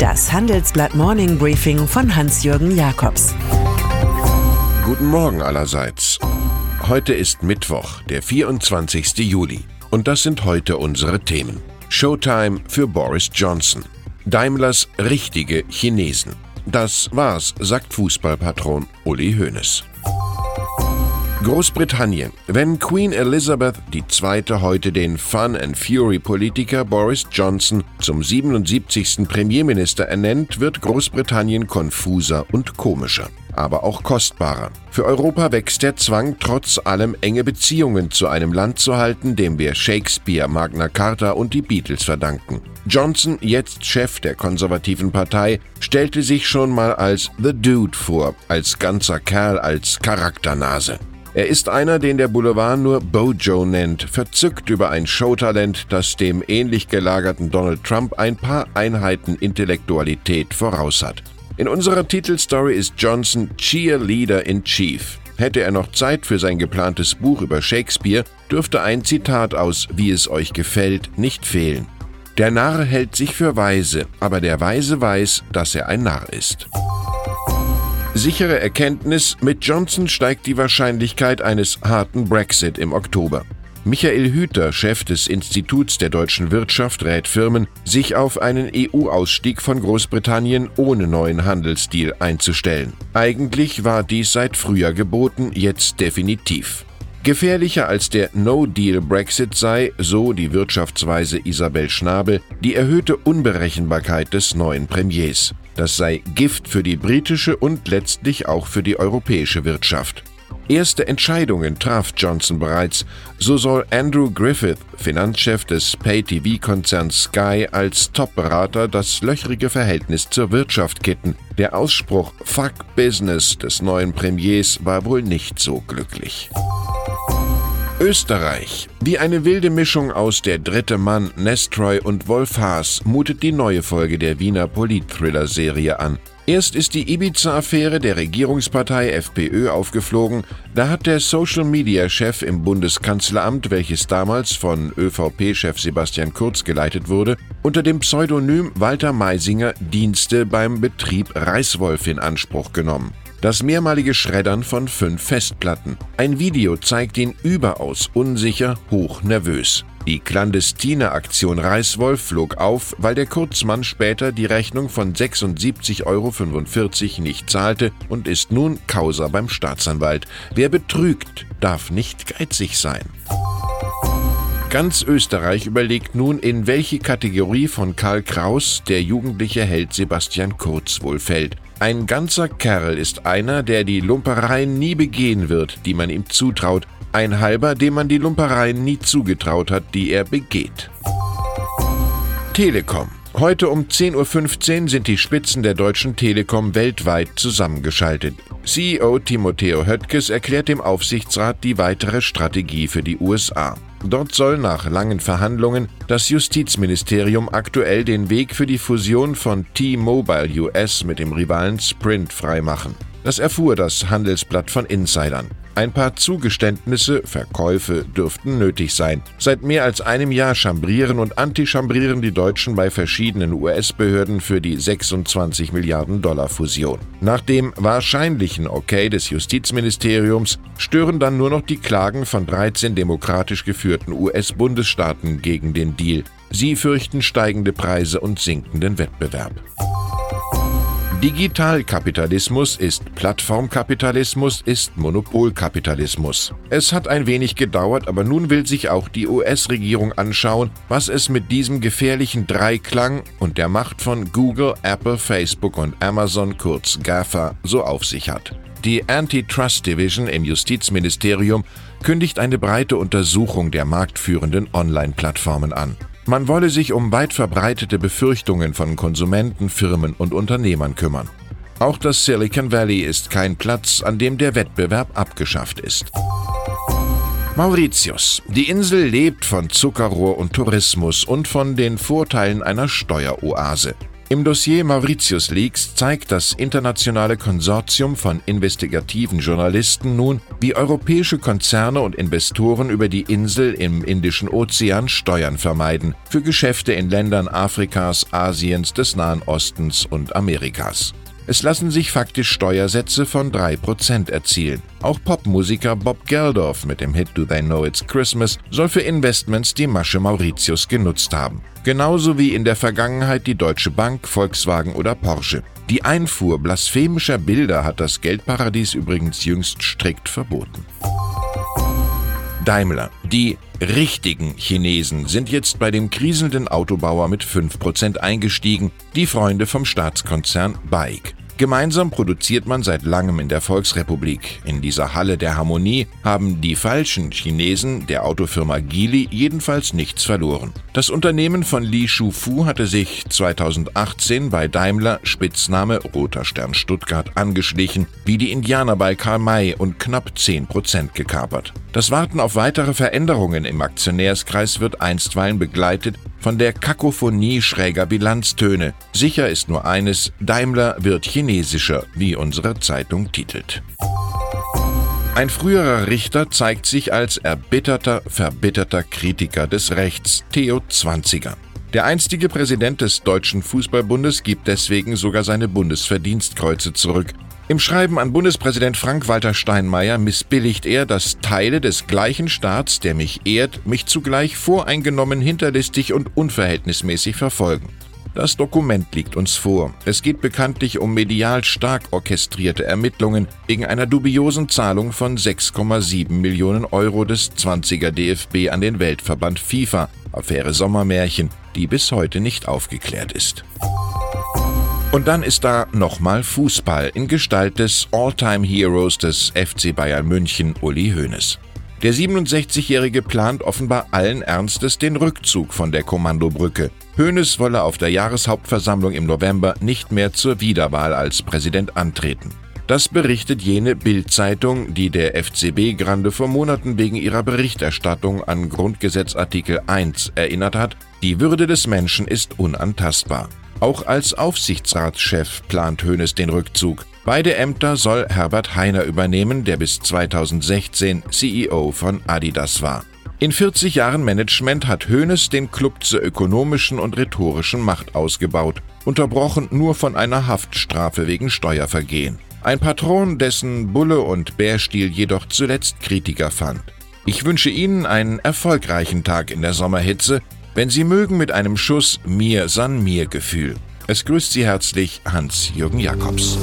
Das Handelsblatt Morning Briefing von Hans-Jürgen Jakobs. Guten Morgen allerseits. Heute ist Mittwoch, der 24. Juli. Und das sind heute unsere Themen. Showtime für Boris Johnson. Daimlers richtige Chinesen. Das war's, sagt Fußballpatron Uli Hoeneß. Großbritannien. Wenn Queen Elizabeth II. heute den Fun and Fury Politiker Boris Johnson zum 77. Premierminister ernennt, wird Großbritannien konfuser und komischer, aber auch kostbarer. Für Europa wächst der Zwang, trotz allem enge Beziehungen zu einem Land zu halten, dem wir Shakespeare, Magna Carta und die Beatles verdanken. Johnson, jetzt Chef der konservativen Partei, stellte sich schon mal als The Dude vor, als ganzer Kerl, als Charakternase. Er ist einer, den der Boulevard nur Bojo nennt, verzückt über ein Showtalent, das dem ähnlich gelagerten Donald Trump ein paar Einheiten Intellektualität voraus hat. In unserer Titelstory ist Johnson Cheerleader in Chief. Hätte er noch Zeit für sein geplantes Buch über Shakespeare, dürfte ein Zitat aus Wie es euch gefällt nicht fehlen. Der Narr hält sich für weise, aber der Weise weiß, dass er ein Narr ist. Sichere Erkenntnis, mit Johnson steigt die Wahrscheinlichkeit eines harten Brexit im Oktober. Michael Hüter, Chef des Instituts der deutschen Wirtschaft, rät Firmen, sich auf einen EU-Ausstieg von Großbritannien ohne neuen Handelsdeal einzustellen. Eigentlich war dies seit Frühjahr geboten, jetzt definitiv. Gefährlicher als der No-Deal-Brexit sei, so die Wirtschaftsweise Isabel Schnabel, die erhöhte Unberechenbarkeit des neuen Premiers. Das sei Gift für die britische und letztlich auch für die europäische Wirtschaft. Erste Entscheidungen traf Johnson bereits. So soll Andrew Griffith, Finanzchef des Pay-TV-Konzerns Sky, als Top-Berater das löchrige Verhältnis zur Wirtschaft kitten. Der Ausspruch Fuck Business des neuen Premiers war wohl nicht so glücklich. Österreich. Wie eine wilde Mischung aus Der dritte Mann, Nestroy und Wolf Haas mutet die neue Folge der Wiener Polit-Thriller-Serie an. Erst ist die Ibiza-Affäre der Regierungspartei FPÖ aufgeflogen, da hat der Social-Media-Chef im Bundeskanzleramt, welches damals von ÖVP-Chef Sebastian Kurz geleitet wurde, unter dem Pseudonym Walter Meisinger Dienste beim Betrieb Reißwolf in Anspruch genommen. Das mehrmalige Schreddern von fünf Festplatten. Ein Video zeigt ihn überaus unsicher, hoch nervös. Die clandestine Aktion Reißwolf flog auf, weil der Kurzmann später die Rechnung von 76,45 Euro nicht zahlte und ist nun Causa beim Staatsanwalt. Wer betrügt, darf nicht geizig sein. Ganz Österreich überlegt nun, in welche Kategorie von Karl Kraus der jugendliche Held Sebastian Kurz wohl fällt. Ein ganzer Kerl ist einer, der die Lumpereien nie begehen wird, die man ihm zutraut, ein halber, dem man die Lumpereien nie zugetraut hat, die er begeht. Telekom. Heute um 10.15 Uhr sind die Spitzen der Deutschen Telekom weltweit zusammengeschaltet. CEO Timoteo Höttges erklärt dem Aufsichtsrat die weitere Strategie für die USA. Dort soll nach langen Verhandlungen das Justizministerium aktuell den Weg für die Fusion von T-Mobile US mit dem Rivalen Sprint freimachen. Das erfuhr das Handelsblatt von Insidern. Ein paar Zugeständnisse, Verkäufe dürften nötig sein. Seit mehr als einem Jahr chambrieren und antichambrieren die Deutschen bei verschiedenen US-Behörden für die 26 Milliarden Dollar Fusion. Nach dem wahrscheinlichen Okay des Justizministeriums stören dann nur noch die Klagen von 13 demokratisch geführten US-Bundesstaaten gegen den Deal. Sie fürchten steigende Preise und sinkenden Wettbewerb. Digitalkapitalismus ist Plattformkapitalismus, ist Monopolkapitalismus. Es hat ein wenig gedauert, aber nun will sich auch die US-Regierung anschauen, was es mit diesem gefährlichen Dreiklang und der Macht von Google, Apple, Facebook und Amazon, kurz GAFA, so auf sich hat. Die Antitrust Division im Justizministerium kündigt eine breite Untersuchung der marktführenden Online-Plattformen an. Man wolle sich um weit verbreitete Befürchtungen von Konsumenten, Firmen und Unternehmern kümmern. Auch das Silicon Valley ist kein Platz, an dem der Wettbewerb abgeschafft ist. Mauritius. Die Insel lebt von Zuckerrohr und Tourismus und von den Vorteilen einer Steueroase. Im Dossier Mauritius Leaks zeigt das internationale Konsortium von investigativen Journalisten nun, wie europäische Konzerne und Investoren über die Insel im Indischen Ozean Steuern vermeiden für Geschäfte in Ländern Afrikas, Asiens, des Nahen Ostens und Amerikas. Es lassen sich faktisch Steuersätze von 3% erzielen. Auch Popmusiker Bob Geldof mit dem Hit Do They Know It's Christmas soll für Investments die Masche Mauritius genutzt haben. Genauso wie in der Vergangenheit die Deutsche Bank, Volkswagen oder Porsche. Die Einfuhr blasphemischer Bilder hat das Geldparadies übrigens jüngst strikt verboten. Daimler. Die richtigen Chinesen sind jetzt bei dem kriselnden Autobauer mit 5% eingestiegen, die Freunde vom Staatskonzern BAIC. Gemeinsam produziert man seit langem in der Volksrepublik. In dieser Halle der Harmonie haben die falschen Chinesen der Autofirma Geely jedenfalls nichts verloren. Das Unternehmen von Li Shufu hatte sich 2018 bei Daimler Spitzname Roter Stern Stuttgart angeschlichen, wie die Indianer bei Karl May und knapp 10% gekapert. Das Warten auf weitere Veränderungen im Aktionärskreis wird einstweilen begleitet von der Kakophonie schräger Bilanztöne. Sicher ist nur eines, Daimler wird chinesischer, wie unsere Zeitung titelt. Ein früherer Richter zeigt sich als erbitterter, verbitterter Kritiker des Rechts, Theo Zwanziger. Der einstige Präsident des Deutschen Fußballbundes gibt deswegen sogar seine Bundesverdienstkreuze zurück. Im Schreiben an Bundespräsident Frank-Walter Steinmeier missbilligt er, dass Teile des gleichen Staats, der mich ehrt, mich zugleich voreingenommen, hinterlistig und unverhältnismäßig verfolgen. Das Dokument liegt uns vor. Es geht bekanntlich um medial stark orchestrierte Ermittlungen wegen einer dubiosen Zahlung von 6,7 Millionen Euro des 20er DFB an den Weltverband FIFA, Affäre Sommermärchen, die bis heute nicht aufgeklärt ist. Und dann ist da nochmal Fußball in Gestalt des All-Time-Heroes des FC Bayern München, Uli Hoeneß. Der 67-Jährige plant offenbar allen Ernstes den Rückzug von der Kommandobrücke. Hoeneß wolle auf der Jahreshauptversammlung im November nicht mehr zur Wiederwahl als Präsident antreten. Das berichtet jene Bild-Zeitung, die der FCB-Grande vor Monaten wegen ihrer Berichterstattung an Grundgesetzartikel 1 erinnert hat, die Würde des Menschen ist unantastbar. Auch als Aufsichtsratschef plant Hoeneß den Rückzug. Beide Ämter soll Herbert Heiner übernehmen, der bis 2016 CEO von Adidas war. In 40 Jahren Management hat Hoeneß den Club zur ökonomischen und rhetorischen Macht ausgebaut, unterbrochen nur von einer Haftstrafe wegen Steuervergehen. Ein Patron, dessen Bulle und Bärstil jedoch zuletzt Kritiker fand. Ich wünsche Ihnen einen erfolgreichen Tag in der Sommerhitze, wenn Sie mögen mit einem Schuss Mir san mir Gefühl. Es grüßt Sie herzlich Hans-Jürgen Jakobs.